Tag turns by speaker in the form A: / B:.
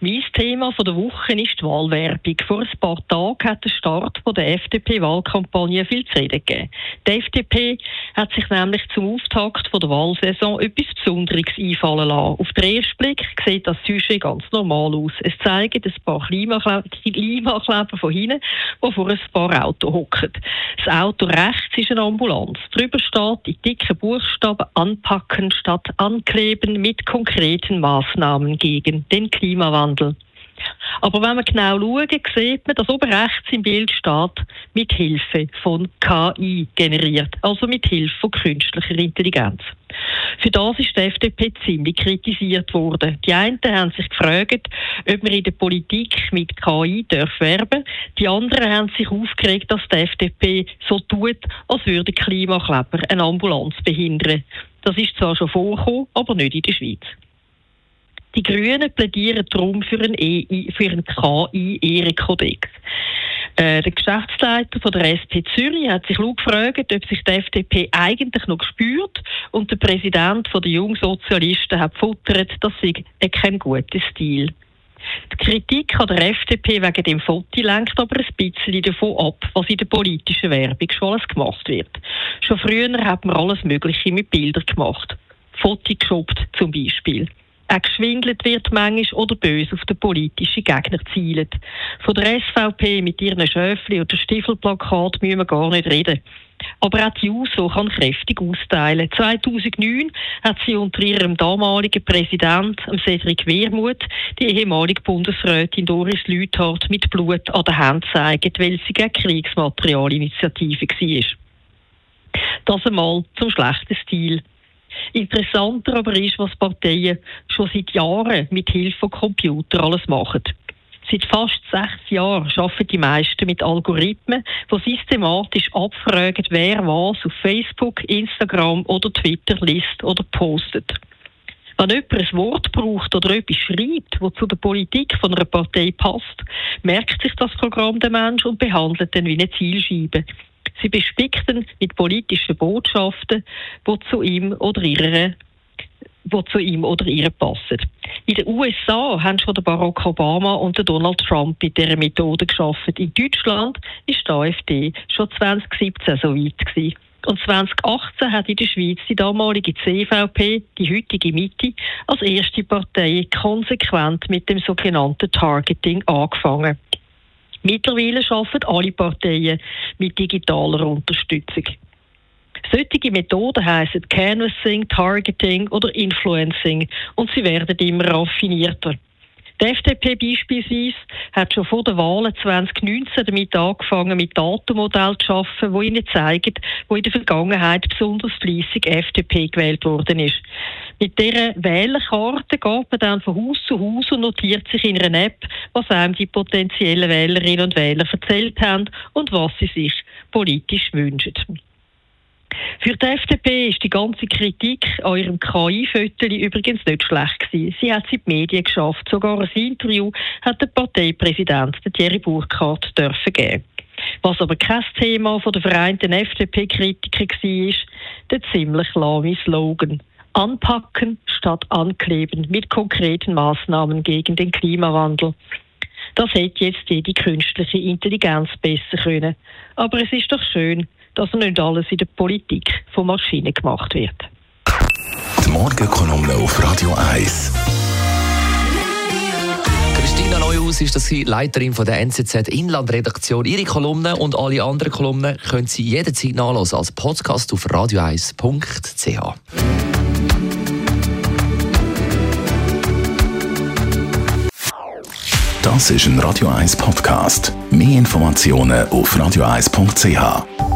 A: Mein Thema der Woche ist die Wahlwerbung. Vor ein paar Tagen hat der Start der FDP-Wahlkampagne viel zu reden gegeben. Die FDP hat sich nämlich zum Auftakt der Wahlsaison etwas Besonderes einfallen lassen. Auf den ersten Blick sieht das Sujet ganz normal aus. Es zeigen ein paar Klimakleber von hinten, die vor ein paar Autos hocken. Das Auto rechts ist eine Ambulanz. Darüber steht in dicken Buchstaben anpacken statt ankleben mit konkreten Maßnahmen gegen den Klimawandel. Klimawandel. Aber wenn wir genau schauen, sieht man, dass oben rechts im Bild steht, mit Hilfe von KI generiert, also mit Hilfe von künstlicher Intelligenz. Für das ist die FDP ziemlich kritisiert worden. Die einen haben sich gefragt, ob man in der Politik mit KI darf werben. Die anderen haben sich aufgeregt, dass die FDP so tut, als würde Klimakleber eine Ambulanz behindern. Das ist zwar schon vorgekommen, aber nicht in der Schweiz. Die Grünen plädieren darum für einen, KI-Ehrenkodex. Äh, der Geschäftsleiter von der SP Zürich hat sich gefragt, ob sich die FDP eigentlich noch spürt und der Präsident von der Jungsozialisten hat gefuttert, das sei kein guter Stil. Die Kritik an der FDP wegen dem Foto lenkt aber ein bisschen davon ab, was in der politischen Werbung schon alles gemacht wird. Schon früher hat man alles Mögliche mit Bildern gemacht. Foto geshoppt zum Beispiel auch geschwindelt wird manchmal oder böse auf den politischen Gegner zielt. Von der SVP mit ihren Schöfli oder Stiefelplakat müssen wir gar nicht reden. Aber auch die JUSO kann kräftig austeilen. 2009 hat sie unter ihrem damaligen Präsident, Cedric Wermuth, die ehemalige Bundesrätin Doris Lüthardt mit Blut an der Hand gezeigt, weil sie gegen Kriegsmaterialinitiative war. Das einmal zum schlechten Stil. Interessanter aber ist, was Parteien schon seit Jahren mit Hilfe von Computern alles machen. Seit fast sechs Jahren arbeiten die meisten mit Algorithmen, die systematisch abfragen, wer was auf Facebook, Instagram oder Twitter liest oder postet. Wenn jemand ein Wort braucht oder etwas schreibt, das zu der Politik von einer Partei passt, merkt sich das Programm der Mensch und behandelt dann wie eine Zielscheibe. Sie bespickten mit politischen Botschaften, die zu ihm oder ihrer die zu ihm oder ihr passen. In den USA haben schon Barack Obama und Donald Trump mit dieser Methode geschaffen. In Deutschland ist die AfD schon 2017 so weit gewesen. Und 2018 hat in der Schweiz die damalige CVP, die heutige Mitte, als erste Partei konsequent mit dem sogenannten Targeting angefangen. Mittlerweile arbeiten alle Parteien mit digitaler Unterstützung. Solche Methoden heißen Canvassing, Targeting oder Influencing und sie werden immer raffinierter. Die FDP beispielsweise hat schon vor der Wahlen 2019 damit angefangen, mit Datenmodellen zu arbeiten, die ihnen zeigen, wo in der Vergangenheit besonders fleissig FDP gewählt worden ist. Mit dieser Wählerkarte geht man dann von Haus zu Haus und notiert sich in einer App, was einem die potenziellen Wählerinnen und Wähler erzählt haben und was sie sich politisch wünschen. Für die FDP ist die ganze Kritik an ihrem KI-Föteli übrigens nicht schlecht gewesen. Sie hat es in die Medien geschafft. Sogar ein Interview hat der Parteipräsident Thierry Burkhardt dürfen geben. Was aber kein Thema von der vereinten FDP-Kritiker war, der ziemlich lahme Slogan. Anpacken statt ankleben mit konkreten Maßnahmen gegen den Klimawandel. Das hätte jetzt jede künstliche Intelligenz besser können. Aber es ist doch schön, dass nicht alles in der Politik von Maschinen gemacht wird.
B: Die Morgenkolumne auf Radio 1.
C: Christina Neuhaus ist das Leiterin von der NZZ Inlandredaktion. Ihre Kolumnen und alle anderen Kolumnen können Sie jederzeit nachlesen als Podcast auf radio1.ch.
B: Das ist ein Radio 1 Podcast. Mehr Informationen auf radio1.ch.